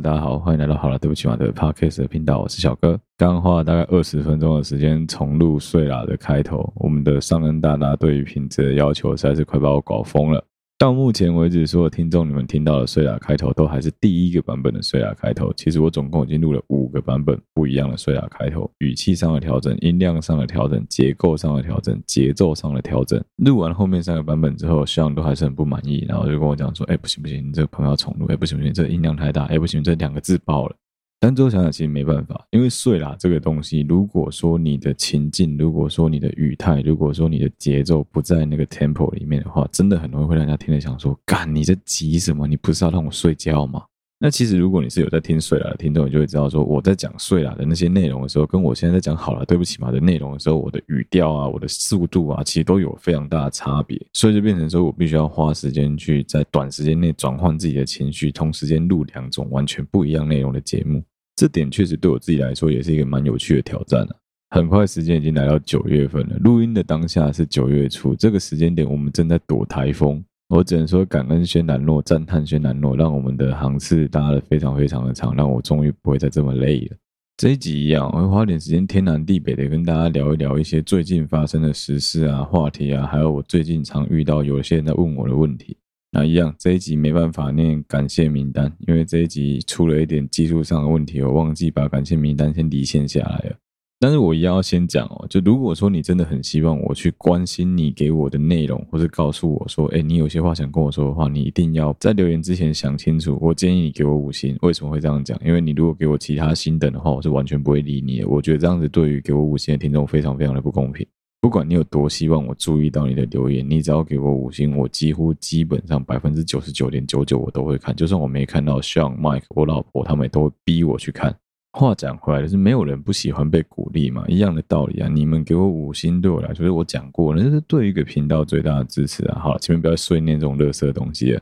大家好，欢迎来到好了，对不起嘛的 Podcast 的频道，我是小哥。刚花了大概二十分钟的时间重录睡啦的开头，我们的上任大大对于品质的要求实在是快把我搞疯了。到目前为止，所有听众你们听到的睡啦开头都还是第一个版本的碎啦开头。其实我总共已经录了五个版本不一样的碎啦开头，语气上的调整、音量上的调整、结构上的调整、节奏上的调整。录完后面三个版本之后，希望都还是很不满意，然后就跟我讲说：“哎，不行不行，你这个朋友要重录，哎，不行不行，这音量太大，哎，不行，这两个字爆了。”但最后想想，其实没办法，因为睡啦这个东西，如果说你的情境，如果说你的语态，如果说你的节奏不在那个 tempo 里面的话，真的很容易会让人家听了想说：干，你在急什么？你不是要让我睡觉吗？那其实如果你是有在听睡啦的听众，你就会知道说，我在讲睡啦的那些内容的时候，跟我现在在讲好了对不起嘛的内容的时候，我的语调啊，我的速度啊，其实都有非常大的差别，所以就变成说我必须要花时间去在短时间内转换自己的情绪，同时间录两种完全不一样内容的节目。这点确实对我自己来说也是一个蛮有趣的挑战啊。很快时间已经来到九月份了，录音的当下是九月初，这个时间点我们正在躲台风。我只能说感恩轩岚诺，赞叹轩岚诺，让我们的航次搭得非常非常的长，让我终于不会再这么累了。这一集一样，我会花点时间天南地北的跟大家聊一聊一些最近发生的时事啊、话题啊，还有我最近常遇到有些人在问我的问题。那一样，这一集没办法念感谢名单，因为这一集出了一点技术上的问题，我忘记把感谢名单先离线下来了。但是我一样要先讲哦，就如果说你真的很希望我去关心你给我的内容，或是告诉我说，哎，你有些话想跟我说的话，你一定要在留言之前想清楚。我建议你给我五星，为什么会这样讲？因为你如果给我其他星等的话，我是完全不会理你的。我觉得这样子对于给我五星的听众非常非常的不公平。不管你有多希望我注意到你的留言，你只要给我五星，我几乎基本上百分之九十九点九九我都会看。就算我没看到像、Mike、我老婆他们也都会逼我去看。话讲回来的是，没有人不喜欢被鼓励嘛，一样的道理啊。你们给我五星，对我来说，是我讲过了，那是对一个频道最大的支持啊。好了，前面不要碎念这种垃圾的东西了。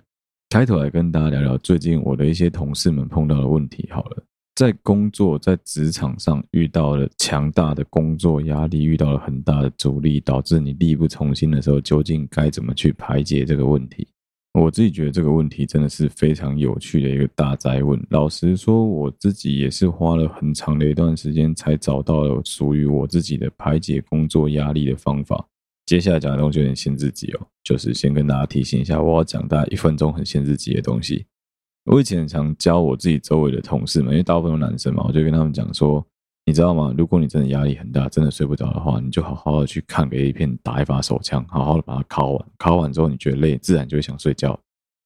开头来跟大家聊聊最近我的一些同事们碰到的问题。好了。在工作，在职场上遇到了强大的工作压力，遇到了很大的阻力，导致你力不从心的时候，究竟该怎么去排解这个问题？我自己觉得这个问题真的是非常有趣的一个大哉问。老实说，我自己也是花了很长的一段时间才找到了属于我自己的排解工作压力的方法。接下来讲的东西有点限制级哦，就是先跟大家提醒一下，我要讲大概一分钟很限制级的东西。我以前常教我自己周围的同事们，因为大部分男生嘛，我就跟他们讲说，你知道吗？如果你真的压力很大，真的睡不着的话，你就好好的去看个 A 片，打一把手枪，好好的把它敲完。敲完之后，你觉得累，自然就会想睡觉。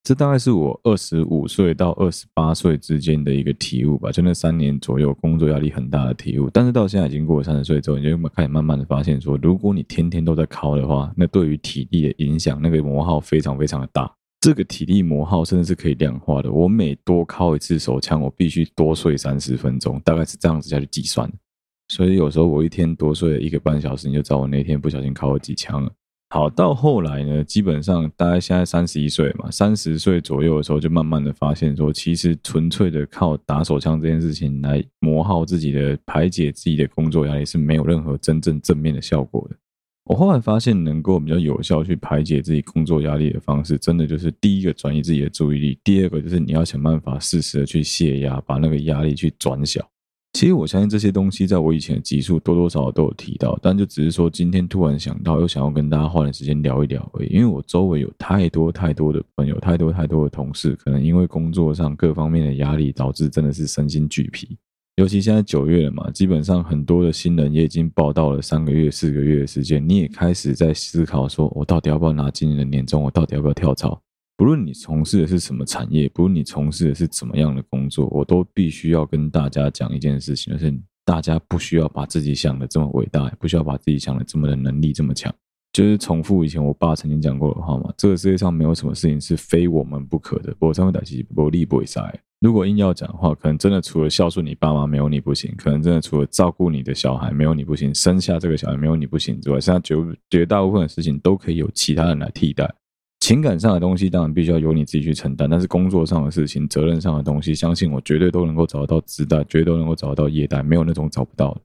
这大概是我二十五岁到二十八岁之间的一个体悟吧，就那三年左右，工作压力很大的体悟。但是到现在已经过了三十岁之后，你就开始慢慢的发现说，如果你天天都在敲的话，那对于体力的影响，那个磨耗非常非常的大。这个体力磨耗甚至是可以量化的。我每多敲一次手枪，我必须多睡三十分钟，大概是这样子下去计算。所以有时候我一天多睡一个半小时，你就知道我那天不小心敲了几枪了。好，到后来呢，基本上大概现在三十一岁嘛，三十岁左右的时候，就慢慢的发现说，其实纯粹的靠打手枪这件事情来磨耗自己的、排解自己的工作压力，是没有任何真正正面的效果的。我后来发现，能够比较有效去排解自己工作压力的方式，真的就是第一个转移自己的注意力，第二个就是你要想办法适时的去泄压，把那个压力去转小。其实我相信这些东西在我以前的集数多多少少都有提到，但就只是说今天突然想到，又想要跟大家花点时间聊一聊而已。因为我周围有太多太多的朋友，太多太多的同事，可能因为工作上各方面的压力，导致真的是身心俱疲。尤其现在九月了嘛，基本上很多的新人也已经报到了三个月、四个月的时间，你也开始在思考说，我到底要不要拿今年的年终？我到底要不要跳槽？不论你从事的是什么产业，不论你从事的是怎么样的工作，我都必须要跟大家讲一件事情，就是大家不需要把自己想的这么伟大，不需要把自己想的这么的能力这么强。就是重复以前我爸曾经讲过的话嘛，这个世界上没有什么事情是非我们不可的。我上会打击不利不会塞。如果硬要讲的话，可能真的除了孝顺你爸妈没有你不行，可能真的除了照顾你的小孩没有你不行，生下这个小孩没有你不行之外，剩下绝绝大部分的事情都可以由其他人来替代。情感上的东西当然必须要由你自己去承担，但是工作上的事情、责任上的东西，相信我绝对都能够找得到职代，绝对都能够找得到业代，没有那种找不到的。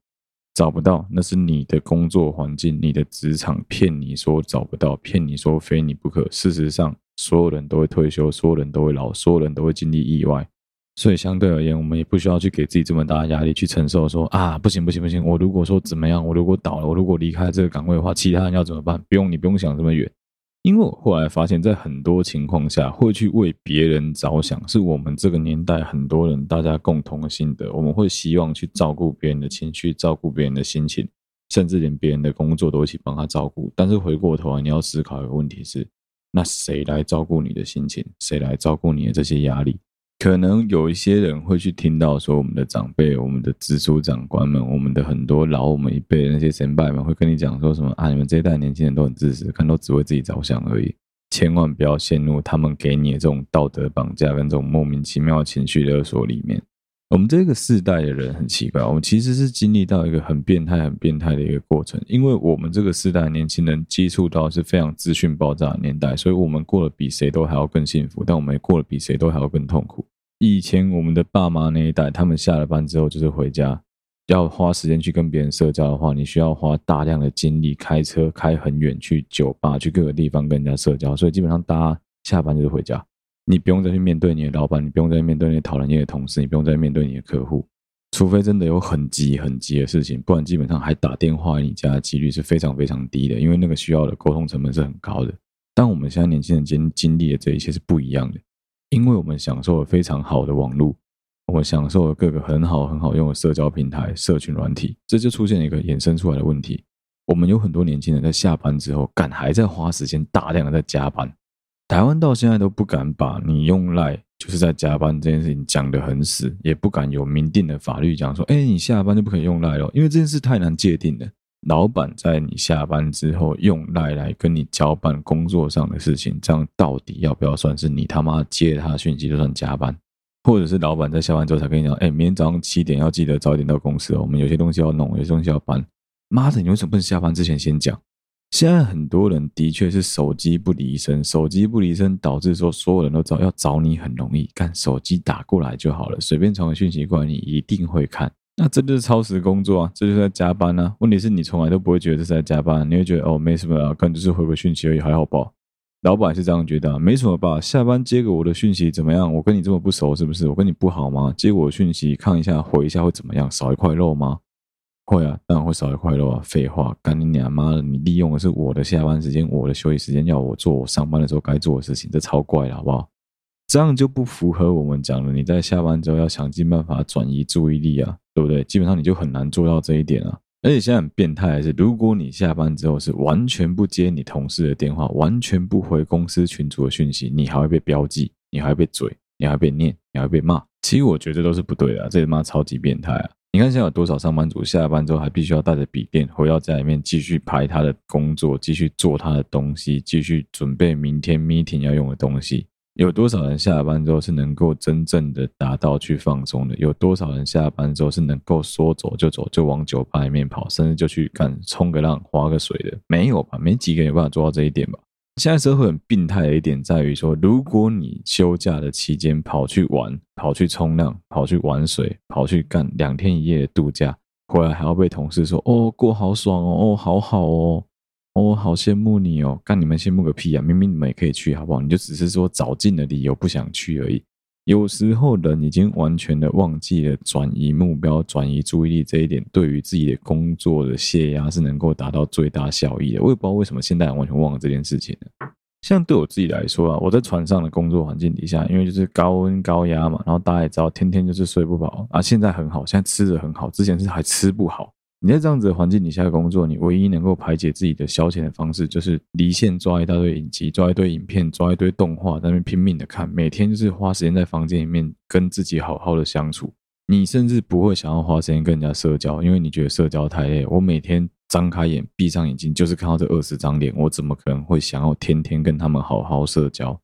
找不到，那是你的工作环境、你的职场骗你说找不到，骗你说非你不可。事实上，所有人都会退休，所有人都会老，所有人都会经历意外。所以相对而言，我们也不需要去给自己这么大的压力去承受说。啊，不行不行不行，我如果说怎么样，我如果倒了，我如果离开这个岗位的话，其他人要怎么办？不用，你不用想这么远。因为我后来发现，在很多情况下，会去为别人着想，是我们这个年代很多人大家共同的心得。我们会希望去照顾别人的情绪，照顾别人的心情，甚至连别人的工作都一起帮他照顾。但是回过头来，你要思考一个问题是：那谁来照顾你的心情？谁来照顾你的这些压力？可能有一些人会去听到说，我们的长辈、我们的直属长官们、我们的很多老我们一辈的那些前辈们会跟你讲说什么啊？你们这一代年轻人都很自私，看都只为自己着想而已。千万不要陷入他们给你的这种道德绑架跟这种莫名其妙的情绪勒索里面。我们这个世代的人很奇怪，我们其实是经历到一个很变态、很变态的一个过程，因为我们这个世代年轻人接触到是非常资讯爆炸的年代，所以我们过得比谁都还要更幸福，但我们也过得比谁都还要更痛苦。以前我们的爸妈那一代，他们下了班之后就是回家，要花时间去跟别人社交的话，你需要花大量的精力开车开很远去酒吧，去各个地方跟人家社交，所以基本上大家下班就是回家，你不用再去面对你的老板，你不用再面对那些讨人厌的同事，你不用再面对你的客户，除非真的有很急很急的事情，不然基本上还打电话你家的几率是非常非常低的，因为那个需要的沟通成本是很高的。但我们现在年轻人经经历的这一切是不一样的。因为我们享受了非常好的网络，我们享受了各个很好很好用的社交平台、社群软体，这就出现一个衍生出来的问题。我们有很多年轻人在下班之后，敢还在花时间大量的在加班。台湾到现在都不敢把你用赖就是在加班这件事情讲得很死，也不敢有明定的法律讲说，哎，你下班就不可以用赖了，因为这件事太难界定了。老板在你下班之后用赖来跟你交办工作上的事情，这样到底要不要算是你他妈接他讯息就算加班？或者是老板在下班之后才跟你讲，哎，明天早上七点要记得早点到公司哦，我们有些东西要弄，有些东西要搬。妈的，你为什么不能下班之前先讲？现在很多人的确是手机不离身，手机不离身导致说所有人都找要找你很容易，干手机打过来就好了，随便传个讯息过来，你一定会看。那这就是超时工作啊，这就是在加班啊。问题是你从来都不会觉得这是在加班，你会觉得哦，没什么啊，可能就是回个讯息而已，还好吧？老板是这样觉得啊，没什么吧？下班接个我的讯息怎么样？我跟你这么不熟是不是？我跟你不好吗？接我讯息看一下回一下会怎么样？少一块肉吗？会啊，当然会少一块肉啊。废话，干你娘妈的！你利用的是我的下班时间，我的休息时间，要我做我上班的时候该做的事情，这超怪了，好不好？这样就不符合我们讲的，你在下班之后要想尽办法转移注意力啊。对不对？基本上你就很难做到这一点啊！而且现在很变态的是，如果你下班之后是完全不接你同事的电话，完全不回公司群组的讯息，你还会被标记，你还会被嘴，你还会被念，你还会被骂。其实我觉得都是不对的啊，这他妈超级变态啊！你看现在有多少上班族下班之后还必须要带着笔电回到家里面继续排他的工作，继续做他的东西，继续准备明天 meeting 要用的东西。有多少人下班之后是能够真正的达到去放松的？有多少人下班之后是能够说走就走，就往酒吧里面跑，甚至就去干冲个浪、划个水的？没有吧？没几个人有办法做到这一点吧？现在社会很病态的一点在于说，如果你休假的期间跑去玩、跑去冲浪、跑去玩水、跑去干两天一夜的度假，回来还要被同事说：“哦，过好爽哦，哦，好好哦。”、哦、好羡慕你哦！干你们羡慕个屁啊！明明你们也可以去，好不好？你就只是说找尽了理由不想去而已。有时候人已经完全的忘记了转移目标、转移注意力这一点，对于自己的工作的泄压是能够达到最大效益的。我也不知道为什么现代人完全忘了这件事情呢？像对我自己来说啊，我在船上的工作环境底下，因为就是高温高压嘛，然后大家也知道，天天就是睡不饱啊。现在很好，现在吃的很好，之前是还吃不好。你在这样子的环境底下工作，你唯一能够排解自己的消遣的方式，就是离线抓一大堆影集，抓一堆影片，抓一堆动画，在那边拼命的看。每天就是花时间在房间里面跟自己好好的相处。你甚至不会想要花时间跟人家社交，因为你觉得社交太累。我每天。张开眼，闭上眼睛，就是看到这二十张脸，我怎么可能会想要天天跟他们好好社交？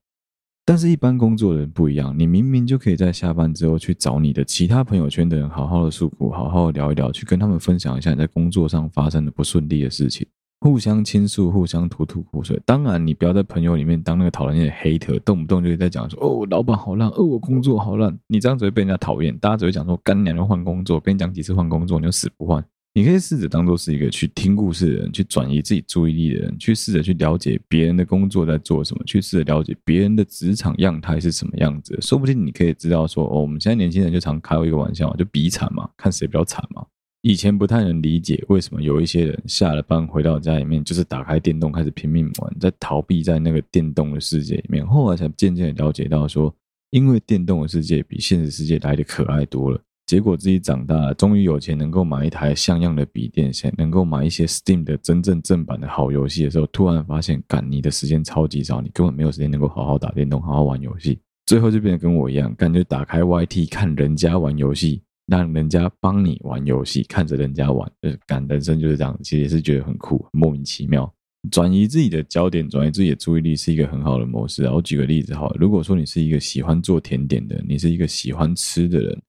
但是，一般工作的人不一样，你明明就可以在下班之后去找你的其他朋友圈的人，好好的诉苦，好好的聊一聊，去跟他们分享一下你在工作上发生的不顺利的事情，互相倾诉，互相吐吐苦水。当然，你不要在朋友里面当那个讨厌的黑特，动不动就在讲说：“哦，老板好烂，哦，我工作好烂。”你这样只会被人家讨厌，大家只会讲说：“干娘要换工作。”跟你讲几次换工作，你就死不换。你可以试着当做是一个去听故事的人，去转移自己注意力的人，去试着去了解别人的工作在做什么，去试着了解别人的职场样态是什么样子。说不定你可以知道说，哦，我们现在年轻人就常开一个玩笑，就比惨嘛，看谁比较惨嘛。以前不太能理解为什么有一些人下了班回到家里面，就是打开电动开始拼命玩，在逃避在那个电动的世界里面。后来才渐渐了解到说，因为电动的世界比现实世界来的可爱多了。结果自己长大了，终于有钱能够买一台像样的笔电，先能够买一些 Steam 的真正正版的好游戏的时候，突然发现，干，你的时间超级少，你根本没有时间能够好好打电动、好好玩游戏。最后就变得跟我一样，感觉打开 YT 看人家玩游戏，让人家帮你玩游戏，看着人家玩，就是感，人生就是这样。其实也是觉得很酷，莫名其妙。转移自己的焦点，转移自己的注意力是一个很好的模式。我举个例子好了，如果说你是一个喜欢做甜点的，你是一个喜欢吃的人。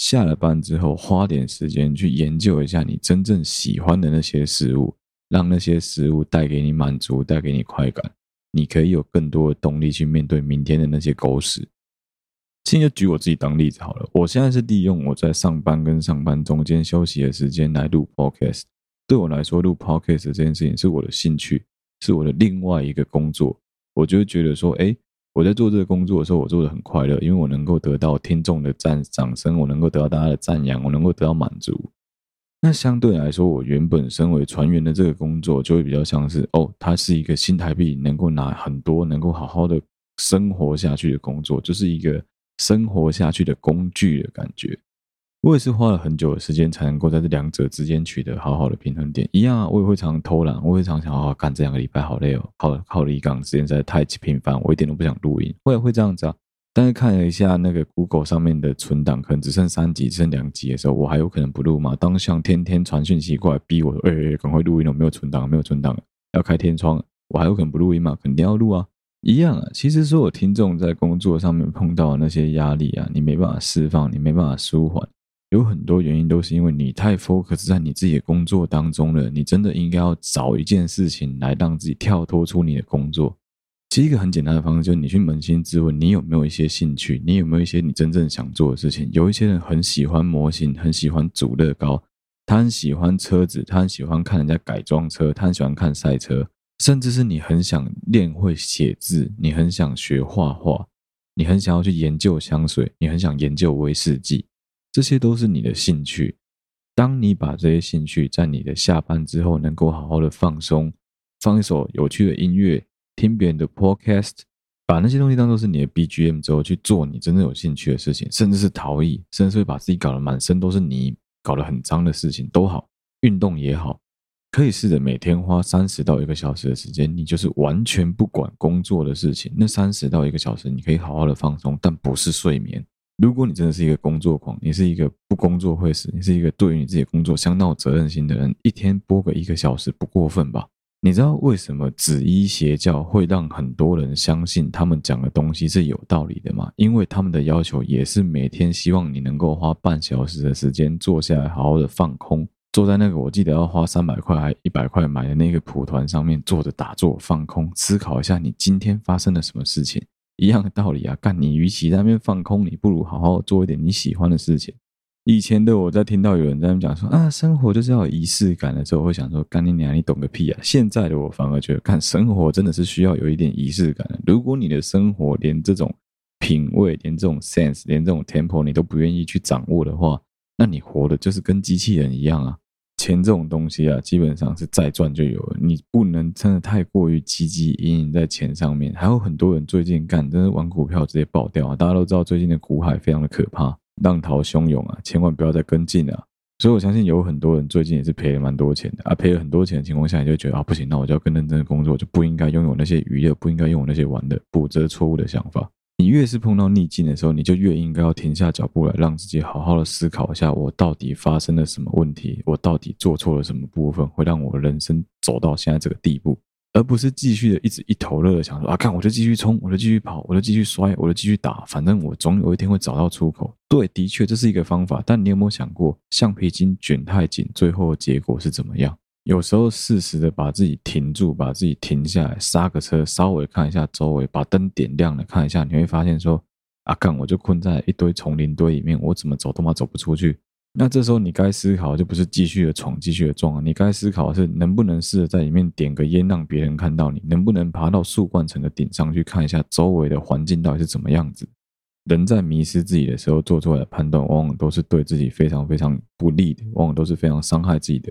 下了班之后，花点时间去研究一下你真正喜欢的那些事物，让那些事物带给你满足，带给你快感，你可以有更多的动力去面对明天的那些狗屎。现在就举我自己当例子好了，我现在是利用我在上班跟上班中间休息的时间来录 podcast。对我来说，录 podcast 这件事情是我的兴趣，是我的另外一个工作。我就会觉得说，哎。我在做这个工作的时候，我做的很快乐，因为我能够得到听众的赞掌声，我能够得到大家的赞扬，我能够得到满足。那相对来说，我原本身为船员的这个工作，就会比较像是哦，它是一个新台币能够拿很多，能够好好的生活下去的工作，就是一个生活下去的工具的感觉。我也是花了很久的时间才能够在这两者之间取得好好的平衡点。一样啊，我也会常偷懒，我会常想好好干这两个礼拜好累哦，靠靠离岗时间实在太频繁，我一点都不想录音。我也会这样子啊，但是看了一下那个 Google 上面的存档，可能只剩三集，只剩两集的时候，我还有可能不录吗？当像天天传讯息过来逼我说，哎、欸，赶快录音了，没有存档，没有存档，要开天窗，我还有可能不录音吗？肯定要录啊。一样啊，其实所有听众在工作上面碰到的那些压力啊，你没办法释放，你没办法舒缓。有很多原因都是因为你太 focus 在你自己的工作当中了。你真的应该要找一件事情来让自己跳脱出你的工作。其实一个很简单的方式就是你去扪心自问，你有没有一些兴趣？你有没有一些你真正想做的事情？有一些人很喜欢模型，很喜欢组乐高，他很喜欢车子，他很喜欢看人家改装车，他很喜欢看赛车，甚至是你很想练会写字，你很想学画画，你很想要去研究香水，你很想研究威士忌。这些都是你的兴趣。当你把这些兴趣在你的下班之后能够好好的放松，放一首有趣的音乐，听别人的 podcast，把那些东西当做是你的 BGM 之后去做你真正有兴趣的事情，甚至是陶艺，甚至是会把自己搞得满身都是泥，搞得很脏的事情都好，运动也好，可以试着每天花三十到一个小时的时间，你就是完全不管工作的事情。那三十到一个小时，你可以好好的放松，但不是睡眠。如果你真的是一个工作狂，你是一个不工作会死，你是一个对于你自己工作相当有责任心的人，一天播个一个小时不过分吧？你知道为什么紫衣邪教会让很多人相信他们讲的东西是有道理的吗？因为他们的要求也是每天希望你能够花半小时的时间坐下来好好的放空，坐在那个我记得要花三百块还一百块买的那个蒲团上面坐着打坐放空，思考一下你今天发生了什么事情。一样的道理啊，干你与其在那边放空，你不如好好做一点你喜欢的事情。以前的我在听到有人在那边讲说啊，生活就是要有仪式感的时候，我会想说，干你娘，你懂个屁啊！现在的我反而觉得，看生活真的是需要有一点仪式感的。如果你的生活连这种品味，连这种 sense，连这种 tempo 你都不愿意去掌握的话，那你活的就是跟机器人一样啊。钱这种东西啊，基本上是再赚就有了，你不能真的太过于汲汲营营在钱上面。还有很多人最近干，真的玩股票直接爆掉啊！大家都知道最近的股海非常的可怕，浪涛汹涌啊，千万不要再跟进了啊。所以我相信有很多人最近也是赔了蛮多钱的啊，赔了很多钱的情况下，你就觉得啊不行，那我就要更认真的工作，就不应该拥有那些娱乐，不应该拥有那些玩的，不，这是错误的想法。你越是碰到逆境的时候，你就越应该要停下脚步来，让自己好好的思考一下，我到底发生了什么问题，我到底做错了什么部分，会让我的人生走到现在这个地步，而不是继续的一直一头热的想说啊，看我就继续冲，我就继续跑，我就继续摔，我就继续打，反正我总有一天会找到出口。对，的确这是一个方法，但你有没有想过，橡皮筋卷太紧，最后的结果是怎么样？有时候适时的把自己停住，把自己停下来，刹个车，稍微看一下周围，把灯点亮了，看一下，你会发现说，啊干，我就困在一堆丛林堆里面，我怎么走都嘛走不出去。那这时候你该思考就不是继续的闯，继续的撞，你该思考的是能不能试着在里面点个烟，让别人看到你，能不能爬到树冠层的顶上去看一下周围的环境到底是怎么样子。人在迷失自己的时候做出来的判断，往往都是对自己非常非常不利的，往往都是非常伤害自己的。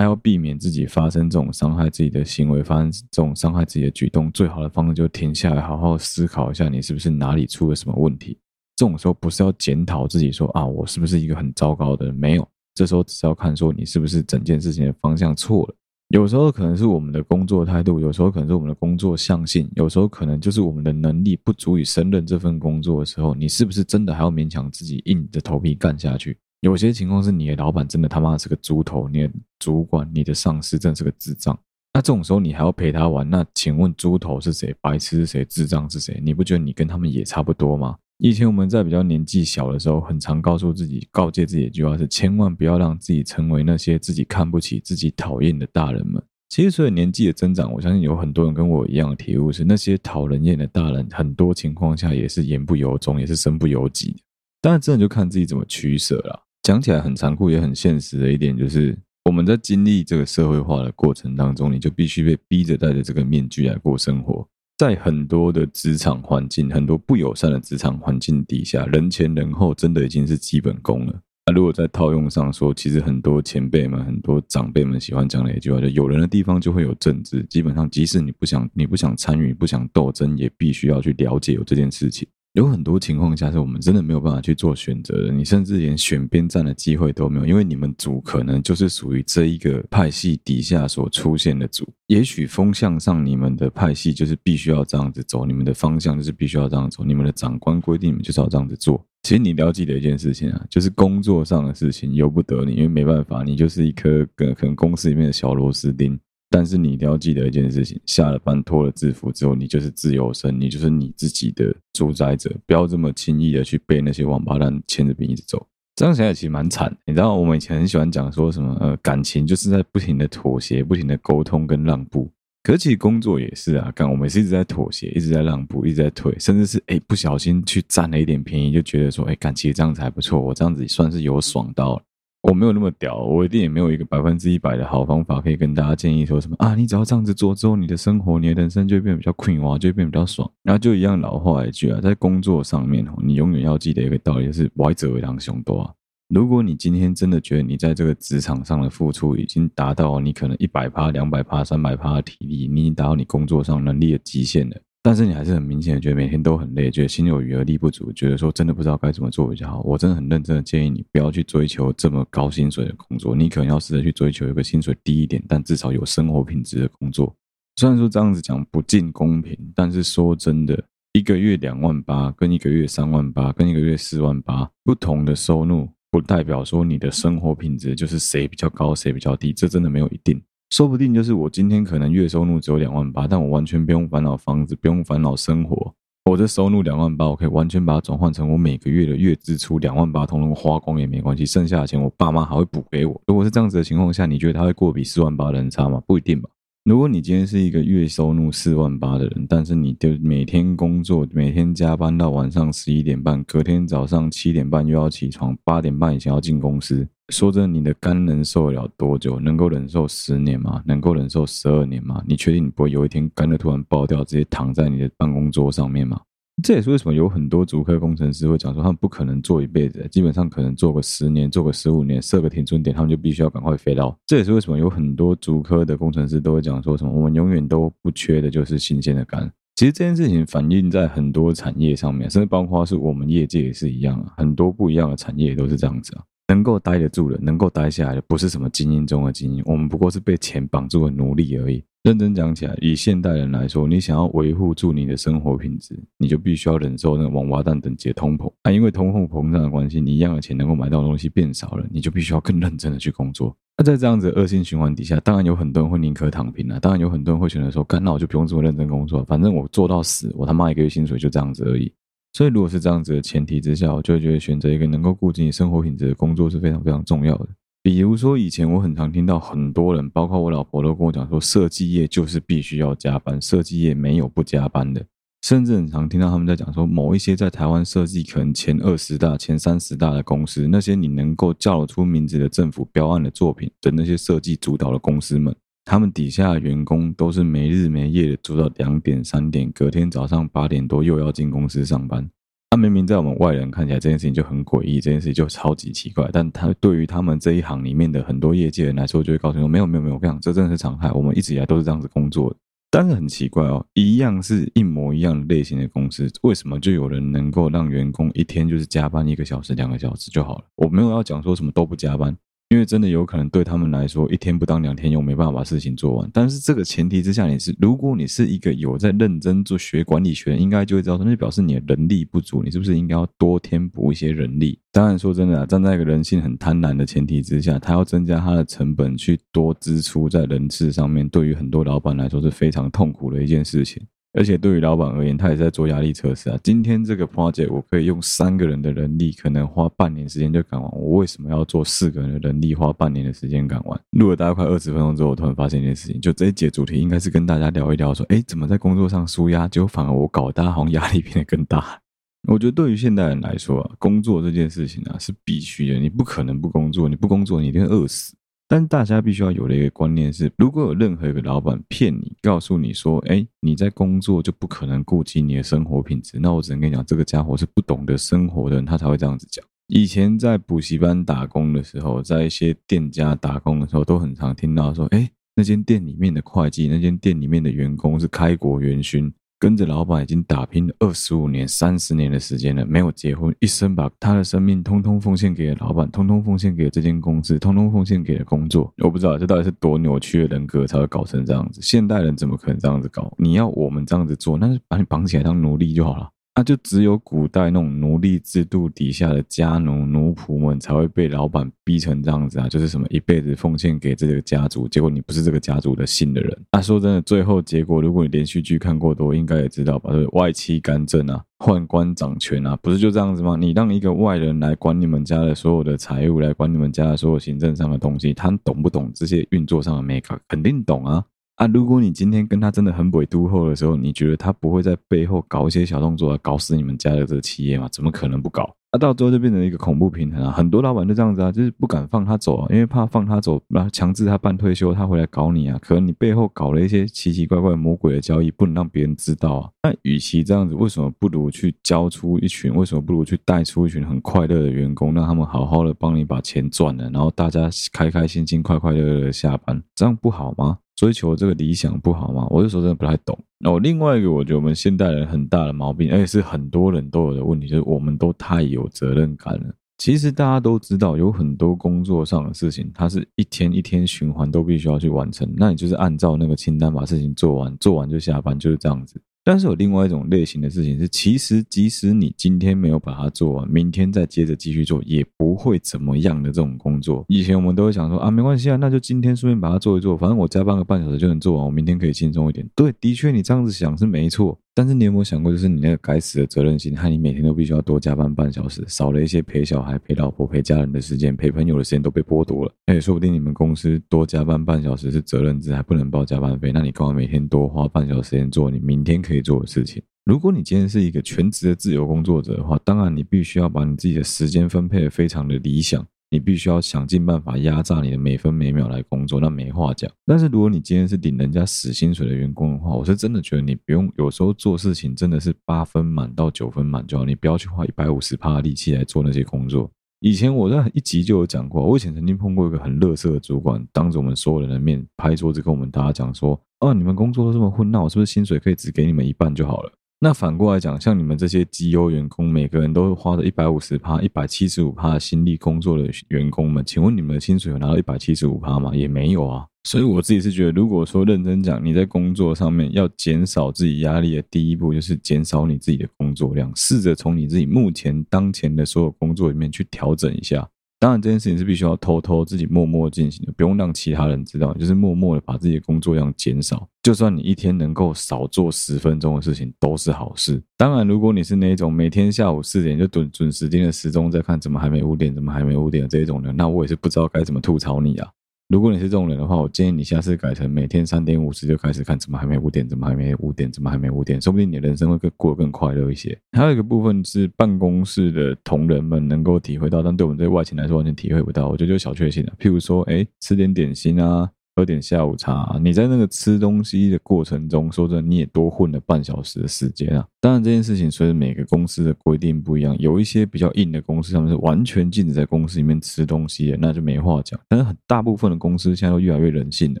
还要避免自己发生这种伤害自己的行为，发生这种伤害自己的举动，最好的方式就停下来，好好思考一下，你是不是哪里出了什么问题。这种时候不是要检讨自己说啊，我是不是一个很糟糕的人？没有，这时候只是要看说你是不是整件事情的方向错了。有时候可能是我们的工作态度，有时候可能是我们的工作向性，有时候可能就是我们的能力不足以胜任这份工作的时候，你是不是真的还要勉强自己硬着头皮干下去？有些情况是你的老板真的他妈是个猪头，你的主管、你的上司真的是个智障。那这种时候你还要陪他玩？那请问猪头是谁？白痴是谁？智障是谁？你不觉得你跟他们也差不多吗？以前我们在比较年纪小的时候，很常告诉自己、告诫自己一句话是：千万不要让自己成为那些自己看不起、自己讨厌的大人们。其实随着年纪的增长，我相信有很多人跟我一样的体悟是：那些讨人厌的大人，很多情况下也是言不由衷，也是身不由己的。当然，真的就看自己怎么取舍了。讲起来很残酷，也很现实的一点就是，我们在经历这个社会化的过程当中，你就必须被逼着戴着这个面具来过生活。在很多的职场环境，很多不友善的职场环境底下，人前人后真的已经是基本功了。那如果在套用上说，其实很多前辈们、很多长辈们喜欢讲的一句话，就有人的地方就会有政治。基本上，即使你不想、你不想参与、不想斗争，也必须要去了解有这件事情。有很多情况下是我们真的没有办法去做选择的，你甚至连选边站的机会都没有，因为你们组可能就是属于这一个派系底下所出现的组。也许风向上你们的派系就是必须要这样子走，你们的方向就是必须要这样走，你们的长官规定你们就是要这样子做。其实你了解的一件事情啊，就是工作上的事情由不得你，因为没办法，你就是一颗可能公司里面的小螺丝钉。但是你一定要记得一件事情：下了班脱了制服之后，你就是自由身，你就是你自己的主宰者。不要这么轻易的去被那些王八蛋牵着鼻子走。这样想起来其实蛮惨。你知道，我们以前很喜欢讲说什么？呃，感情就是在不停的妥协、不停的沟通跟让步。可是其实工作也是啊，干我们是一直在妥协、一直在让步、一直在退，甚至是哎不小心去占了一点便宜，就觉得说哎，感情这样子还不错，我这样子算是有爽到了。我没有那么屌，我一定也没有一个百分之一百的好方法可以跟大家建议说什么啊，你只要这样子做之后，你的生活、你的人生就会变比较快活，就会变比较爽。然后就一样老话一句啊，在工作上面哦，你永远要记得一个道理，就是歪者为当雄多啊。如果你今天真的觉得你在这个职场上的付出已经达到你可能一百趴、两百趴、三百趴的体力，你已经达到你工作上能力的极限了。但是你还是很明显的觉得每天都很累，觉得心有余而力不足，觉得说真的不知道该怎么做比较好。我真的很认真的建议你不要去追求这么高薪水的工作，你可能要试着去追求一个薪水低一点，但至少有生活品质的工作。虽然说这样子讲不尽公平，但是说真的，一个月两万八跟一个月三万八跟一个月四万八不同的收入，不代表说你的生活品质就是谁比较高谁比较低，这真的没有一定。说不定就是我今天可能月收入只有两万八，但我完全不用烦恼房子，不用烦恼生活。我的收入两万八，我可以完全把它转换成我每个月的月支出两万八，统统花光也没关系，剩下的钱我爸妈还会补给我。如果是这样子的情况下，你觉得他会过比四万八的人差吗？不一定吧。如果你今天是一个月收入四万八的人，但是你就每天工作，每天加班到晚上十一点半，隔天早上七点半又要起床，八点半以前要进公司。说真的，你的肝能受得了多久？能够忍受十年吗？能够忍受十二年吗？你确定你不会有一天肝的突然爆掉，直接躺在你的办公桌上面吗？这也是为什么有很多足科工程师会讲说，他们不可能做一辈子，基本上可能做个十年，做个十五年，设个停损点，他们就必须要赶快飞到。这也是为什么有很多足科的工程师都会讲说什么，我们永远都不缺的就是新鲜的肝。其实这件事情反映在很多产业上面，甚至包括是我们业界也是一样啊，很多不一样的产业都是这样子啊。能够待得住的，能够待下来的，不是什么精英中的精英，我们不过是被钱绑住的奴隶而已。认真讲起来，以现代人来说，你想要维护住你的生活品质，你就必须要忍受那个王八蛋等级的通膨啊！因为通货膨胀的关系，你一样的钱能够买到的东西变少了，你就必须要更认真的去工作。那在这样子的恶性循环底下，当然有很多人会宁可躺平啊，当然有很多人会选择说，干，那我就不用这么认真工作，反正我做到死，我他妈一个月薪水就这样子而已。所以，如果是这样子的前提之下，我就会觉得选择一个能够顾及你生活品质的工作是非常非常重要的。比如说，以前我很常听到很多人，包括我老婆都跟我讲说，设计业就是必须要加班，设计业没有不加班的。甚至很常听到他们在讲说，某一些在台湾设计可能前二十大、前三十大的公司，那些你能够叫得出名字的政府标案的作品的那些设计主导的公司们。他们底下员工都是没日没夜的做到两点三点，隔天早上八点多又要进公司上班。他明明在我们外人看起来这件事情就很诡异，这件事情就超级奇怪，但他对于他们这一行里面的很多业界人来说，就会告诉说：没有没有没有，我跟你讲，这真的是常态，我们一直以来都是这样子工作。但是很奇怪哦，一样是一模一样类型的公司，为什么就有人能够让员工一天就是加班一个小时、两个小时就好了？我没有要讲说什么都不加班。因为真的有可能对他们来说，一天不当两天用，没办法把事情做完。但是这个前提之下，你是如果你是一个有在认真做学管理学，应该就会知道，那就表示你的人力不足，你是不是应该要多添补一些人力？当然说真的啊，站在一个人性很贪婪的前提之下，他要增加他的成本去多支出在人事上面，对于很多老板来说是非常痛苦的一件事情。而且对于老板而言，他也在做压力测试啊。今天这个 project 我可以用三个人的人力，可能花半年时间就赶完。我为什么要做四个人的人力，花半年的时间赶完？录了大概快二十分钟之后，我突然发现一件事情，就这一节主题应该是跟大家聊一聊，说，哎，怎么在工作上纾压，结果反而我搞大，好像压力变得更大。我觉得对于现代人来说啊，工作这件事情啊是必须的，你不可能不工作，你不工作你一定饿死。但大家必须要有的一个观念是，如果有任何一个老板骗你，告诉你说，哎，你在工作就不可能顾及你的生活品质，那我只能跟你讲，这个家伙是不懂得生活的人，他才会这样子讲。以前在补习班打工的时候，在一些店家打工的时候，都很常听到说，哎，那间店里面的会计，那间店里面的员工是开国元勋。跟着老板已经打拼了二十五年、三十年的时间了，没有结婚，一生把他的生命通通奉献给了老板，通通奉献给了这间公司，通通奉献给了工作。我不知道这到底是多扭曲的人格才会搞成这样子。现代人怎么可能这样子搞？你要我们这样子做，那就把你绑起来当奴隶就好了。那就只有古代那种奴隶制度底下的家奴奴仆们才会被老板逼成这样子啊，就是什么一辈子奉献给这个家族，结果你不是这个家族的姓的人。那说真的，最后结果，如果你连续剧看过多，应该也知道吧？就是，外戚干政啊，宦官掌权啊，不是就这样子吗？你让一个外人来管你们家的所有的财务，来管你们家的所有行政上的东西，他懂不懂这些运作上的眉角？肯定懂啊。啊，如果你今天跟他真的很鬼都后的时候，你觉得他不会在背后搞一些小动作来搞死你们家的这个企业吗？怎么可能不搞？啊，到最后就变成一个恐怖平衡啊！很多老板就这样子啊，就是不敢放他走啊，因为怕放他走，然后强制他办退休，他回来搞你啊。可能你背后搞了一些奇奇怪怪魔鬼的交易，不能让别人知道啊。那与其这样子，为什么不如去教出一群？为什么不如去带出一群很快乐的员工，让他们好好的帮你把钱赚了，然后大家开开心心、快快乐乐的下班，这样不好吗？追求这个理想不好吗？我有时候真的不太懂。那我另外一个，我觉得我们现代人很大的毛病，而且是很多人都有的问题，就是我们都太有责任感了。其实大家都知道，有很多工作上的事情，它是一天一天循环都必须要去完成。那你就是按照那个清单把事情做完，做完就下班，就是这样子。但是有另外一种类型的事情是，其实即使你今天没有把它做完，明天再接着继续做，也不会怎么样的这种工作。以前我们都会想说啊，没关系啊，那就今天顺便把它做一做，反正我加班个半小时就能做完，我明天可以轻松一点。对，的确你这样子想是没错。但是你有没有想过，就是你那个该死的责任心，害你每天都必须要多加班半小时，少了一些陪小孩、陪老婆、陪家人的时间，陪朋友的时间都被剥夺了。哎，说不定你们公司多加班半小时是责任制，还不能报加班费，那你干嘛每天多花半小时时间做你明天可以做的事情？如果你今天是一个全职的自由工作者的话，当然你必须要把你自己的时间分配得非常的理想。你必须要想尽办法压榨你的每分每秒来工作，那没话讲。但是如果你今天是领人家死薪水的员工的话，我是真的觉得你不用，有时候做事情真的是八分满到九分满就好，你不要去花一百五十趴的力气来做那些工作。以前我在一集就有讲过，我以前曾经碰过一个很乐色的主管，当着我们所有人的面拍桌子跟我们大家讲说：“哦，你们工作都这么混，那我是不是薪水可以只给你们一半就好了？”那反过来讲，像你们这些绩优员工，每个人都花着一百五十趴、一百七十五趴心力工作的员工们，请问你们的薪水有拿到一百七十五趴吗？也没有啊。所以我自己是觉得，如果说认真讲，你在工作上面要减少自己压力的第一步，就是减少你自己的工作量，试着从你自己目前当前的所有工作里面去调整一下。当然，这件事情是必须要偷偷自己默默进行的，不用让其他人知道，就是默默的把自己的工作量减少。就算你一天能够少做十分钟的事情，都是好事。当然，如果你是那种每天下午四点就准准时盯着时钟在看，怎么还没五点，怎么还没五点的这种人，那我也是不知道该怎么吐槽你啊。如果你是这种人的话，我建议你下次改成每天三点五十就开始看，怎么还没五点？怎么还没五点？怎么还没五点？说不定你的人生会更过得更快乐一些。还有一个部分是办公室的同仁们能够体会到，但对我们这些外勤来说完全体会不到。我觉得就小确幸了，譬如说，哎，吃点点心啊。喝点下午茶，你在那个吃东西的过程中，说真的，你也多混了半小时的时间啊。当然，这件事情随着每个公司的规定不一样，有一些比较硬的公司，他们是完全禁止在公司里面吃东西的，那就没话讲。但是很大部分的公司现在都越来越人性了。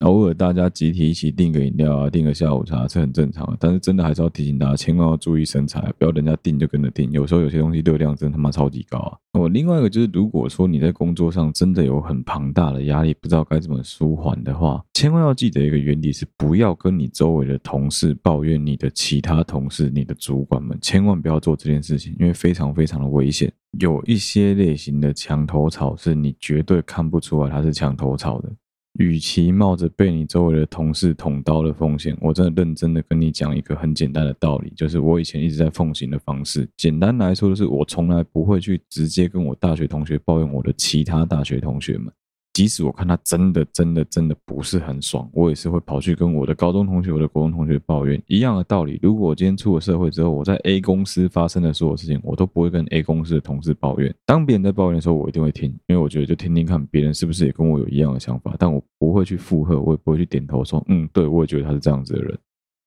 偶尔大家集体一起订个饮料啊，订个下午茶是很正常的。但是真的还是要提醒大家，千万要注意身材，不要人家订就跟着订。有时候有些东西热量真他妈超级高啊！哦，另外一个就是，如果说你在工作上真的有很庞大的压力，不知道该怎么舒缓的话，千万要记得一个原理是，不要跟你周围的同事抱怨你的其他同事、你的主管们，千万不要做这件事情，因为非常非常的危险。有一些类型的墙头草是你绝对看不出来他是墙头草的。与其冒着被你周围的同事捅刀的风险，我真的认真的跟你讲一个很简单的道理，就是我以前一直在奉行的方式。简单来说，就是我从来不会去直接跟我大学同学抱怨我的其他大学同学们。即使我看他真的、真的、真的不是很爽，我也是会跑去跟我的高中同学、我的国中同学抱怨。一样的道理，如果我今天出了社会之后，我在 A 公司发生的所有事情，我都不会跟 A 公司的同事抱怨。当别人在抱怨的时候，我一定会听，因为我觉得就听听看别人是不是也跟我有一样的想法。但我不会去附和，我也不会去点头说，嗯，对，我也觉得他是这样子的人。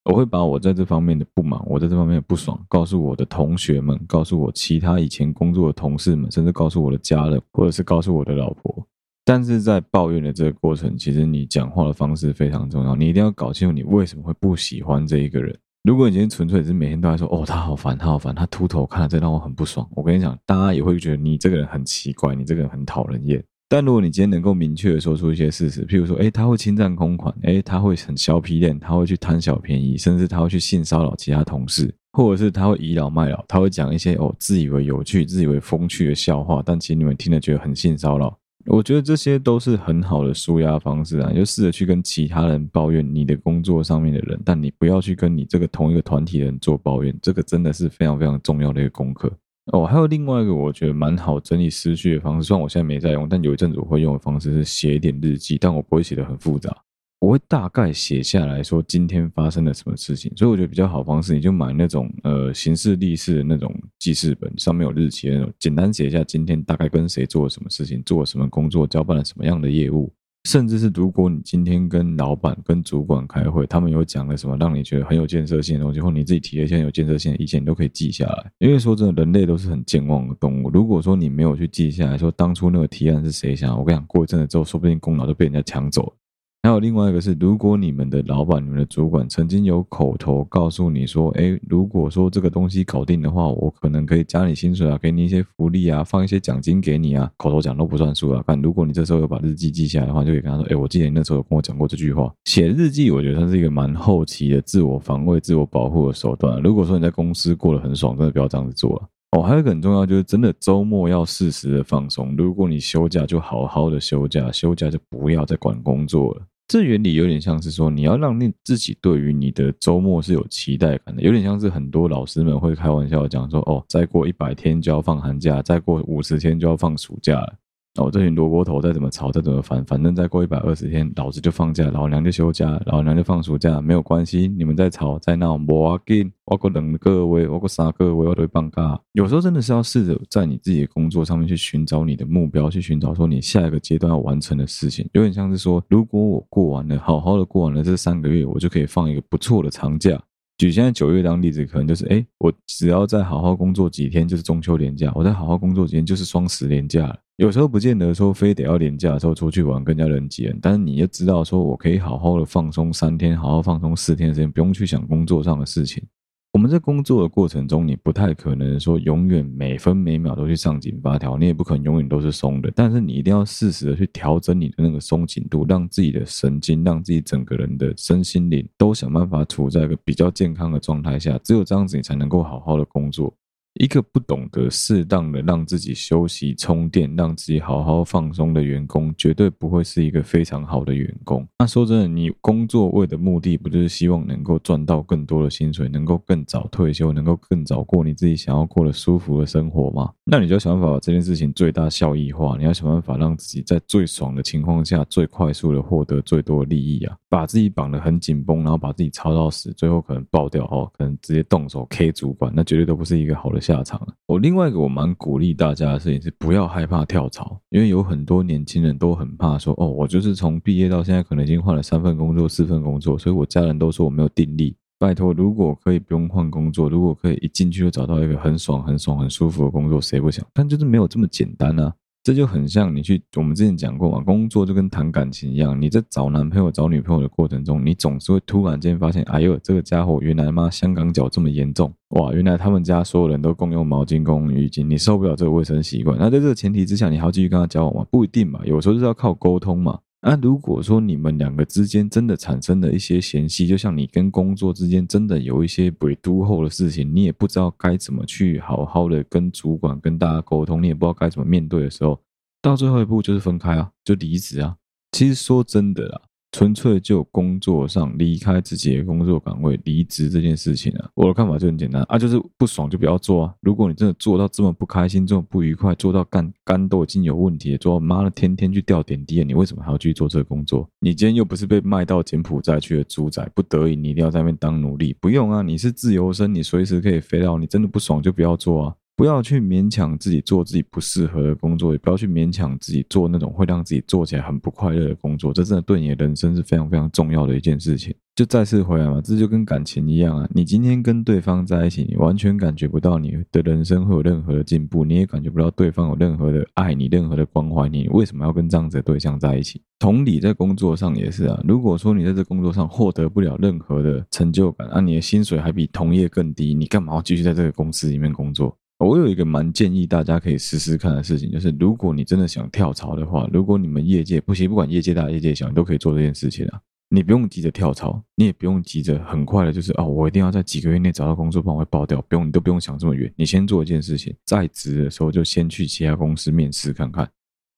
我会把我在这方面的不满，我在这方面的不爽，告诉我的同学们，告诉我其他以前工作的同事们，甚至告诉我的家人，或者是告诉我的老婆。但是在抱怨的这个过程，其实你讲话的方式非常重要。你一定要搞清楚你为什么会不喜欢这一个人。如果你今天纯粹是每天都在说“哦，他好烦，他好烦，他秃头看了真让我很不爽”，我跟你讲，大家也会觉得你这个人很奇怪，你这个人很讨人厌。但如果你今天能够明确的说出一些事实，譬如说，诶，他会侵占公款，诶，他会很削皮脸，他会去贪小便宜，甚至他会去性骚扰其他同事，或者是他会倚老卖老，他会讲一些哦自以为有趣、自以为风趣的笑话，但其实你们听了觉得很性骚扰。我觉得这些都是很好的舒压方式啊，就试着去跟其他人抱怨你的工作上面的人，但你不要去跟你这个同一个团体的人做抱怨，这个真的是非常非常重要的一个功课哦。还有另外一个我觉得蛮好整理思绪的方式，虽然我现在没在用，但有一阵子我会用的方式是写一点日记，但我不会写的很复杂。我会大概写下来说今天发生了什么事情，所以我觉得比较好方式，你就买那种呃行事历式的那种记事本，上面有日期的那种，简单写一下今天大概跟谁做了什么事情，做了什么工作，交办了什么样的业务，甚至是如果你今天跟老板、跟主管开会，他们有讲了什么让你觉得很有建设性的东西，或你自己提了一些有建设性的意见，你都可以记下来。因为说真的，人类都是很健忘的动物。如果说你没有去记下来说当初那个提案是谁想，我跟你讲，过一阵子之后，说不定功劳就被人家抢走了。还有另外一个是，如果你们的老板、你们的主管曾经有口头告诉你说，哎，如果说这个东西搞定的话，我可能可以加你薪水啊，给你一些福利啊，放一些奖金给你啊，口头讲都不算数啊。但如果你这时候有把日记记下来的话，就可以跟他说，哎，我记得你那时候有跟我讲过这句话。写日记，我觉得它是一个蛮后期的自我防卫、自我保护的手段。如果说你在公司过得很爽，真的不要这样子做了。哦，还有一个很重要，就是真的周末要适时的放松。如果你休假，就好好的休假，休假就不要再管工作了。这原理有点像是说，你要让你自己对于你的周末是有期待感的，有点像是很多老师们会开玩笑讲说，哦，再过一百天就要放寒假，再过五十天就要放暑假了。哦，这群萝卜头再怎么吵，再怎么烦，反正再过一百二十天，老子就放假，老娘就休假，老娘就放暑假，没有关系。你们在吵在闹，不要紧，我过冷个位，我过三个位，我都会放假。有时候真的是要试着在你自己的工作上面去寻找你的目标，去寻找说你下一个阶段要完成的事情。有点像是说，如果我过完了，好好的过完了这三个月，我就可以放一个不错的长假。举现在九月当例子，可能就是，哎，我只要再好好工作几天，就是中秋连假；我再好好工作几天，就是双十连假了。有时候不见得说非得要连假的时候出去玩，更加人挤人。但是你就知道，说我可以好好的放松三天，好好放松四天时间，不用去想工作上的事情。我们在工作的过程中，你不太可能说永远每分每秒都去上紧发条，你也不可能永远都是松的。但是你一定要适时的去调整你的那个松紧度，让自己的神经，让自己整个人的身心灵都想办法处在一个比较健康的状态下。只有这样子，你才能够好好的工作。一个不懂得适当的让自己休息充电，让自己好好放松的员工，绝对不会是一个非常好的员工。那说真的，你工作为的目的，不就是希望能够赚到更多的薪水，能够更早退休，能够更早过你自己想要过的舒服的生活吗？那你就想办法把这件事情最大效益化。你要想办法让自己在最爽的情况下，最快速的获得最多的利益啊！把自己绑得很紧绷，然后把自己操到死，最后可能爆掉哦，可能直接动手 K 主管，那绝对都不是一个好的下场。我另外一个我蛮鼓励大家的事情是，不要害怕跳槽，因为有很多年轻人都很怕说，哦，我就是从毕业到现在可能已经换了三份工作、四份工作，所以我家人都说我没有定力。拜托，如果可以不用换工作，如果可以一进去就找到一个很爽、很爽、很舒服的工作，谁不想？但就是没有这么简单啊。这就很像你去，我们之前讲过嘛，工作就跟谈感情一样，你在找男朋友、找女朋友的过程中，你总是会突然间发现，哎呦，这个家伙原来妈香港脚这么严重，哇，原来他们家所有人都共用毛巾、共用浴巾，你受不了这个卫生习惯。那在这个前提之下，你还要继续跟他交往吗？不一定嘛，有时候就是要靠沟通嘛。那、啊、如果说你们两个之间真的产生了一些嫌隙，就像你跟工作之间真的有一些鬼都后的事情，你也不知道该怎么去好好的跟主管、跟大家沟通，你也不知道该怎么面对的时候，到最后一步就是分开啊，就离职啊。其实说真的啦。纯粹就工作上离开自己的工作岗位，离职这件事情啊，我的看法就很简单啊，就是不爽就不要做啊。如果你真的做到这么不开心，这么不愉快，做到肝肝都已经有问题，做到妈的天天去掉点滴，你为什么还要继续做这个工作？你今天又不是被卖到柬埔寨去的猪仔，不得已你一定要在那边当奴隶？不用啊，你是自由身，你随时可以飞到。你真的不爽就不要做啊。不要去勉强自己做自己不适合的工作，也不要去勉强自己做那种会让自己做起来很不快乐的工作。这真的对你的人生是非常非常重要的一件事情。就再次回来嘛，这就跟感情一样啊。你今天跟对方在一起，你完全感觉不到你的人生会有任何的进步，你也感觉不到对方有任何的爱你、任何的关怀你。为什么要跟这样子的对象在一起？同理，在工作上也是啊。如果说你在这工作上获得不了任何的成就感，啊，你的薪水还比同业更低，你干嘛要继续在这个公司里面工作？我有一个蛮建议大家可以试试看的事情，就是如果你真的想跳槽的话，如果你们业界不行，不管业界大业界小，你都可以做这件事情啊。你不用急着跳槽，你也不用急着很快的，就是哦，我一定要在几个月内找到工作，不然我会爆掉。不用，你都不用想这么远。你先做一件事情，在职的时候就先去其他公司面试看看。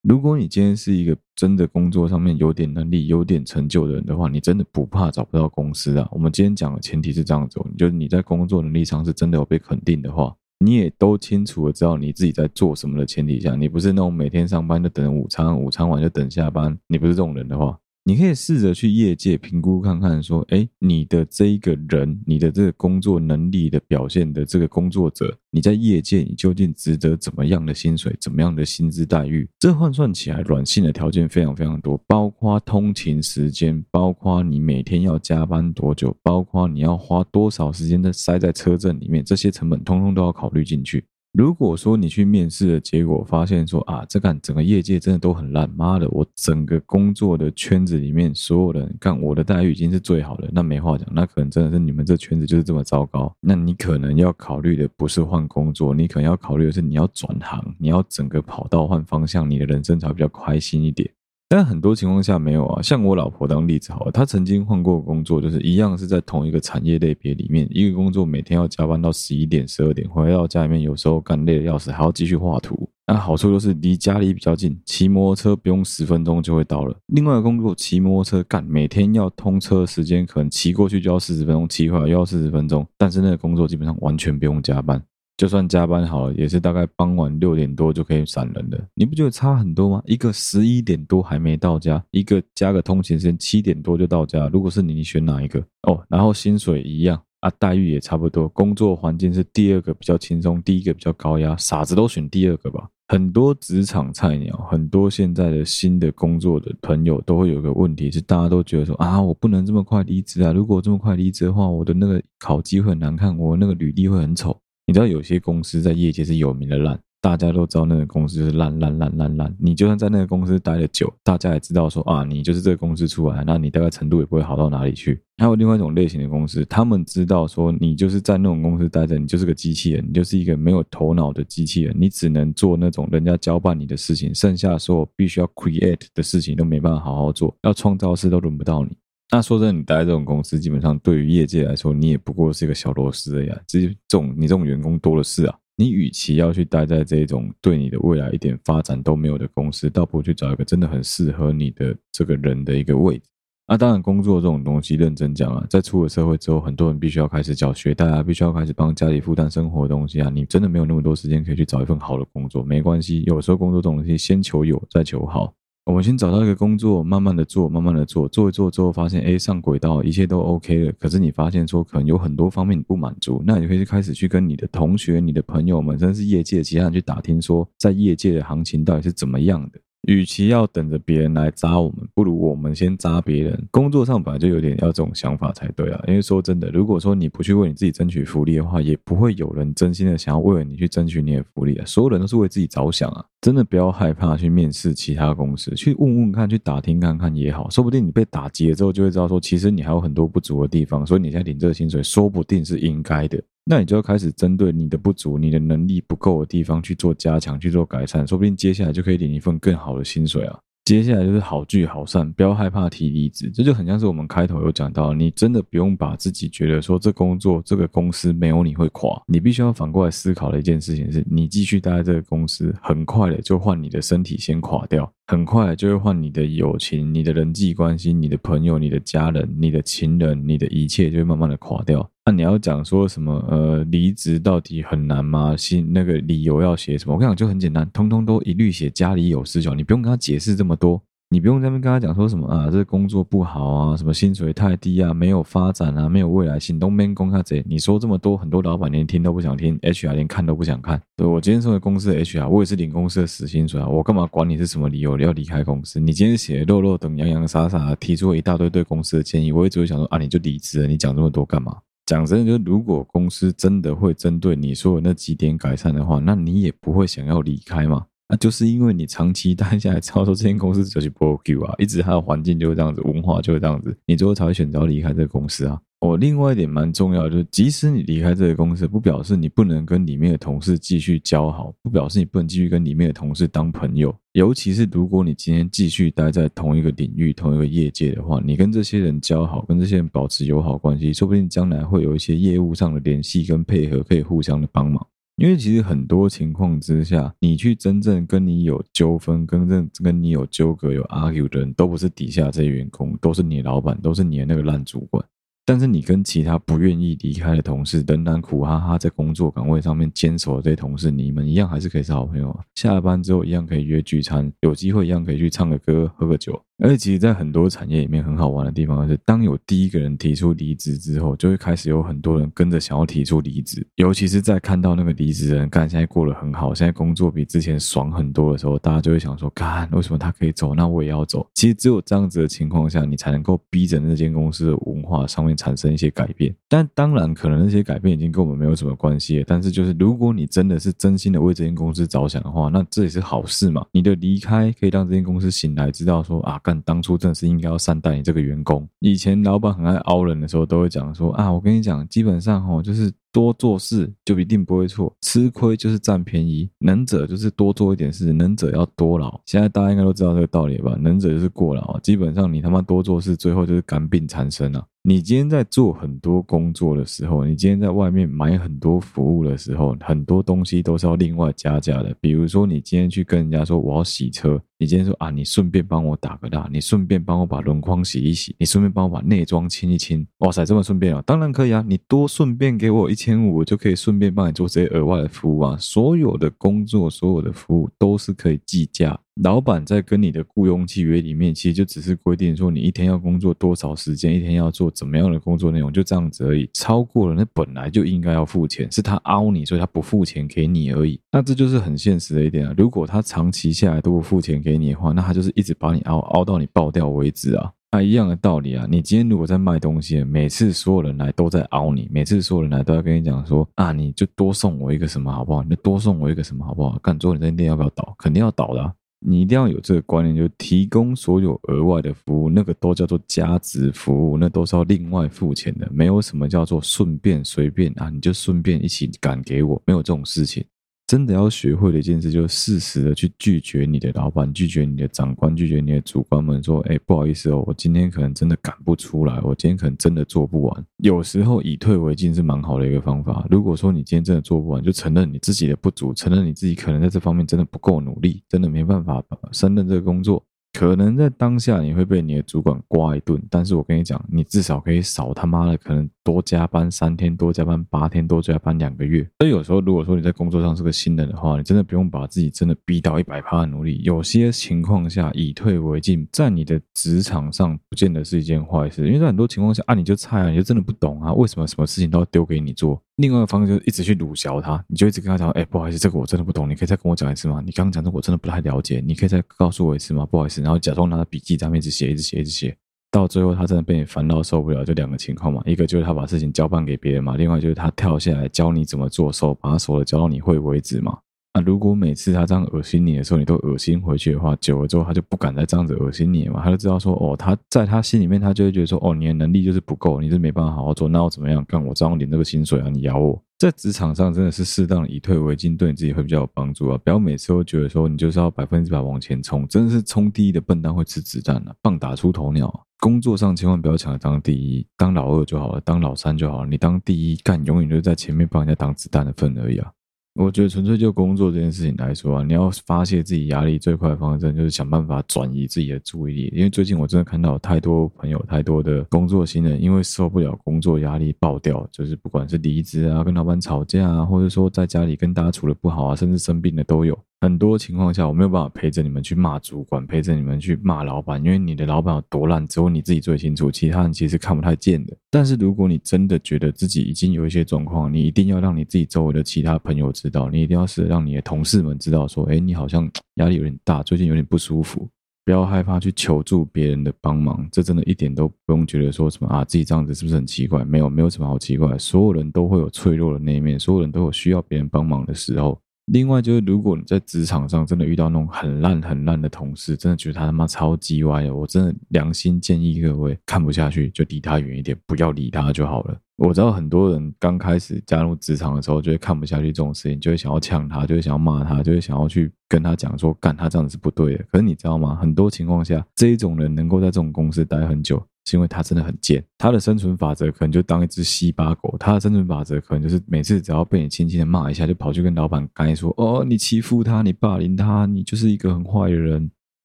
如果你今天是一个真的工作上面有点能力、有点成就的人的话，你真的不怕找不到公司啊。我们今天讲的前提是这样子，就是你在工作能力上是真的有被肯定的话。你也都清楚的知道你自己在做什么的前提下，你不是那种每天上班就等午餐，午餐完就等下班，你不是这种人的话。你可以试着去业界评估看看，说，哎，你的这一个人，你的这个工作能力的表现的这个工作者，你在业界你究竟值得怎么样的薪水，怎么样的薪资待遇？这换算起来，软性的条件非常非常多，包括通勤时间，包括你每天要加班多久，包括你要花多少时间在塞在车阵里面，这些成本通通都要考虑进去。如果说你去面试的结果发现说啊，这干整个业界真的都很烂，妈的，我整个工作的圈子里面所有人干我的待遇已经是最好的，那没话讲，那可能真的是你们这圈子就是这么糟糕，那你可能要考虑的不是换工作，你可能要考虑的是你要转行，你要整个跑道换方向，你的人生才会比较开心一点。但很多情况下没有啊，像我老婆当例子好了，她曾经换过工作，就是一样是在同一个产业类别里面，一个工作每天要加班到十一点、十二点，回到家里面有时候干累得要死，还要继续画图。那好处就是离家里比较近，骑摩托车不用十分钟就会到了。另外一个工作骑摩托车干，每天要通车时间可能骑过去就要四十分钟，骑回来又要四十分钟，但是那个工作基本上完全不用加班。就算加班好了，也是大概傍晚六点多就可以闪人的。你不觉得差很多吗？一个十一点多还没到家，一个加个通勤时间七点多就到家。如果是你，你选哪一个？哦，然后薪水一样啊，待遇也差不多，工作环境是第二个比较轻松，第一个比较高压，傻子都选第二个吧。很多职场菜鸟，很多现在的新的工作的朋友都会有个问题，是大家都觉得说啊，我不能这么快离职啊！如果这么快离职的话，我的那个考绩会很难看，我那个履历会很丑。你知道有些公司在业界是有名的烂。大家都知道那个公司是烂烂烂烂烂，你就算在那个公司待了久，大家也知道说啊，你就是这个公司出来，那你大概程度也不会好到哪里去。还有另外一种类型的公司，他们知道说你就是在那种公司待着，你就是个机器人，你就是一个没有头脑的机器人，你只能做那种人家交办你的事情，剩下所有必须要 create 的事情都没办法好好做，要创造事都轮不到你。那说真的，你待这种公司，基本上对于业界来说，你也不过是一个小螺丝而已。至于这种你这种员工多的是啊。你与其要去待在这种对你的未来一点发展都没有的公司，倒不如去找一个真的很适合你的这个人的一个位置。那当然，工作这种东西，认真讲啊，在出了社会之后，很多人必须要开始缴学贷啊，必须要开始帮家里负担生活的东西啊。你真的没有那么多时间可以去找一份好的工作，没关系，有时候工作这种东西，先求有，再求好。我们先找到一个工作，慢慢的做，慢慢的做，做一做之后发现，哎，上轨道，一切都 OK 了。可是你发现说，可能有很多方面你不满足，那你可以开始去跟你的同学、你的朋友们，甚至是业界其他人去打听，说在业界的行情到底是怎么样的。与其要等着别人来扎我们，不如我们先扎别人。工作上本来就有点要这种想法才对啊。因为说真的，如果说你不去为你自己争取福利的话，也不会有人真心的想要为了你去争取你的福利啊。所有人都是为自己着想啊。真的不要害怕去面试其他公司，去问问看，去打听看看也好。说不定你被打击了之后，就会知道说，其实你还有很多不足的地方，所以你现在领这个薪水，说不定是应该的。那你就要开始针对你的不足、你的能力不够的地方去做加强、去做改善，说不定接下来就可以领一份更好的薪水啊。接下来就是好聚好散，不要害怕提离职，这就很像是我们开头有讲到，你真的不用把自己觉得说这工作、这个公司没有你会垮，你必须要反过来思考的一件事情是，你继续待在这个公司，很快的就换你的身体先垮掉，很快就会换你的友情、你的人际关系、你的朋友、你的家人、你的情人、你的一切就会慢慢的垮掉。那你要讲说什么？呃，离职到底很难吗？新那个理由要写什么？我跟你讲，就很简单，通通都一律写家里有事就好，你不用跟他解释这么多，你不用在那边跟他讲说什么啊，这工作不好啊，什么薪水太低啊，没有发展啊，没有未来性，都没公开这，你说这么多，很多老板连听都不想听，HR 连看都不想看。对，我今天身为公司 HR，我也是领公司的死薪水啊，我干嘛管你是什么理由要离开公司？你今天写落落等洋洋洒洒提出了一大堆对公司的建议，我也只会想说啊，你就离职了，你讲这么多干嘛？讲真的，就是如果公司真的会针对你说的那几点改善的话，那你也不会想要离开嘛。那就是因为你长期待下来，知道说这间公司就是不 OK 啊，一直它的环境就是这样子，文化就是这样子，你最后才会选择离开这个公司啊。哦，另外一点蛮重要的，就是即使你离开这个公司，不表示你不能跟里面的同事继续交好，不表示你不能继续跟里面的同事当朋友。尤其是如果你今天继续待在同一个领域、同一个业界的话，你跟这些人交好，跟这些人保持友好关系，说不定将来会有一些业务上的联系跟配合，可以互相的帮忙。因为其实很多情况之下，你去真正跟你有纠纷、跟跟跟你有纠葛、有 argue 的人，都不是底下这些员工，都是你老板，都是你的那个烂主管。但是你跟其他不愿意离开的同事，仍然苦哈哈在工作岗位上面坚守的这些同事，你们一样还是可以是好朋友啊。下了班之后一样可以约聚餐，有机会一样可以去唱个歌、喝个酒。而且其实，在很多产业里面，很好玩的地方是，当有第一个人提出离职之后，就会开始有很多人跟着想要提出离职。尤其是在看到那个离职的人，干现在过得很好，现在工作比之前爽很多的时候，大家就会想说：干，为什么他可以走，那我也要走？其实只有这样子的情况下，你才能够逼着那间公司的文化上面产生一些改变。但当然，可能那些改变已经跟我们没有什么关系了。但是，就是如果你真的是真心的为这间公司着想的话，那这也是好事嘛。你的离开可以让这间公司醒来，知道说啊，干，当初真的是。应该要善待你这个员工。以前老板很爱凹人的时候，都会讲说啊，我跟你讲，基本上哦，就是多做事就一定不会错，吃亏就是占便宜，能者就是多做一点事，能者要多劳。现在大家应该都知道这个道理吧？能者就是过劳，基本上你他妈多做事，最后就是肝病缠身了。你今天在做很多工作的时候，你今天在外面买很多服务的时候，很多东西都是要另外加价的。比如说，你今天去跟人家说我要洗车，你今天说啊，你顺便帮我打个蜡，你顺便帮我把轮框洗一洗，你顺便帮我把内装清一清。哇塞，这么顺便啊？当然可以啊，你多顺便给我一千五，我就可以顺便帮你做这些额外的服务啊。所有的工作，所有的服务都是可以计价。老板在跟你的雇佣契约里面，其实就只是规定说你一天要工作多少时间，一天要做怎么样的工作内容，就这样子而已。超过了，那本来就应该要付钱，是他凹你，所以他不付钱给你而已。那这就是很现实的一点啊。如果他长期下来都不付钱给你的话，那他就是一直把你凹凹到你爆掉为止啊。那一样的道理啊，你今天如果在卖东西，每次所有人来都在凹你，每次所有人来都要跟你讲说啊，你就多送我一个什么好不好？你就多送我一个什么好不好？干，最后你这店要不要倒？肯定要倒的啊。你一定要有这个观念，就是提供所有额外的服务，那个都叫做加值服务，那都是要另外付钱的，没有什么叫做顺便随便啊，你就顺便一起赶给我，没有这种事情。真的要学会的一件事，就是适时的去拒绝你的老板，拒绝你的长官，拒绝你的主管们，说：“哎，不好意思哦，我今天可能真的赶不出来，我今天可能真的做不完。”有时候以退为进是蛮好的一个方法。如果说你今天真的做不完，就承认你自己的不足，承认你自己可能在这方面真的不够努力，真的没办法胜任这个工作。可能在当下你会被你的主管刮一顿，但是我跟你讲，你至少可以少他妈的可能多加班三天，多加班八天，多加班两个月。所以有时候如果说你在工作上是个新人的话，你真的不用把自己真的逼到一百趴的努力。有些情况下以退为进，在你的职场上不见得是一件坏事，因为在很多情况下啊，你就菜啊，你就真的不懂啊，为什么什么事情都要丢给你做？另外一个方式就是一直去鲁小他，你就一直跟他讲，哎，不好意思，这个我真的不懂，你可以再跟我讲一次吗？你刚刚讲的我真的不太了解，你可以再告诉我一次吗？不好意思，然后假装拿着笔记在那边一直写，一直写，一直写，到最后他真的被你烦到受不了，就两个情况嘛，一个就是他把事情交办给别人嘛，另外就是他跳下来教你怎么做，手把手的教到你会为止嘛。那如果每次他这样恶心你的时候，你都恶心回去的话，久了之后他就不敢再这样子恶心你嘛，他就知道说，哦，他在他心里面，他就会觉得说，哦，你的能力就是不够，你是没办法好好做，那我怎么样干？我照样领这个薪水啊，你咬我。在职场上真的是适当的以退为进，对你自己会比较有帮助啊！不要每次都觉得说你就是要百分之百往前冲，真的是冲第一的笨蛋会吃子弹啊，棒打出头鸟。工作上千万不要抢着当第一，当老二就好了，当老三就好了，你当第一干，永远就在前面帮人家挡子弹的份而已啊。我觉得纯粹就工作这件事情来说啊，你要发泄自己压力最快的方式，就是想办法转移自己的注意力。因为最近我真的看到太多朋友、太多的工作新人，因为受不了工作压力爆掉，就是不管是离职啊、跟老板吵架啊，或者说在家里跟大家处的不好啊，甚至生病的都有。很多情况下，我没有办法陪着你们去骂主管，陪着你们去骂老板，因为你的老板有多烂，只有你自己最清楚，其他人其实看不太见的。但是如果你真的觉得自己已经有一些状况，你一定要让你自己周围的其他朋友知道，你一定要是让你的同事们知道，说，哎，你好像压力有点大，最近有点不舒服，不要害怕去求助别人的帮忙，这真的一点都不用觉得说什么啊，自己这样子是不是很奇怪？没有，没有什么好奇怪，所有人都会有脆弱的那一面，所有人都有需要别人帮忙的时候。另外就是，如果你在职场上真的遇到那种很烂很烂的同事，真的觉得他他妈超级歪的，我真的良心建议各位，看不下去就离他远一点，不要理他就好了。我知道很多人刚开始加入职场的时候，就会看不下去这种事情，就会想要呛他，就会想要骂他，就会想要去跟他讲说，干他这样子是不对的。可是你知道吗？很多情况下，这一种人能够在这种公司待很久。是因为他真的很贱，他的生存法则可能就当一只西巴狗，他的生存法则可能就是每次只要被你轻轻的骂一下，就跑去跟老板干说：“哦，你欺负他，你霸凌他，你就是一个很坏的人，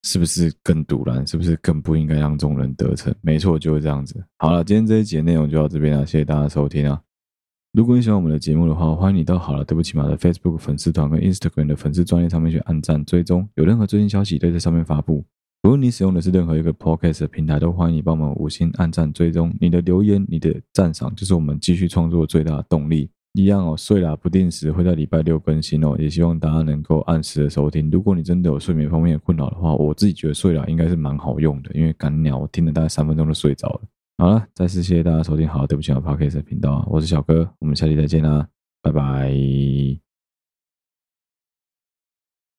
是不是更赌烂？是不是更不应该让众人得逞？”没错，就是这样子。好了，今天这一集的内容就到这边了，谢谢大家收听啊！如果你喜欢我们的节目的话，欢迎你到好了对不起嘛的 Facebook 粉丝团跟 Instagram 的粉丝专页上面去按赞追踪，有任何最新消息都在上面发布。如果你使用的是任何一个 Podcast 的平台，都欢迎你帮我们五星按赞追踪。你的留言、你的赞赏，就是我们继续创作最大的动力。一样哦，睡啦不定时会在礼拜六更新哦，也希望大家能够按时的收听。如果你真的有睡眠方面的困扰的话，我自己觉得睡啦应该是蛮好用的，因为赶鸟我听了大概三分钟就睡着了。好了，再次谢谢大家收听，好，对不起啊，Podcast 的频道，我是小哥，我们下期再见啦，拜拜。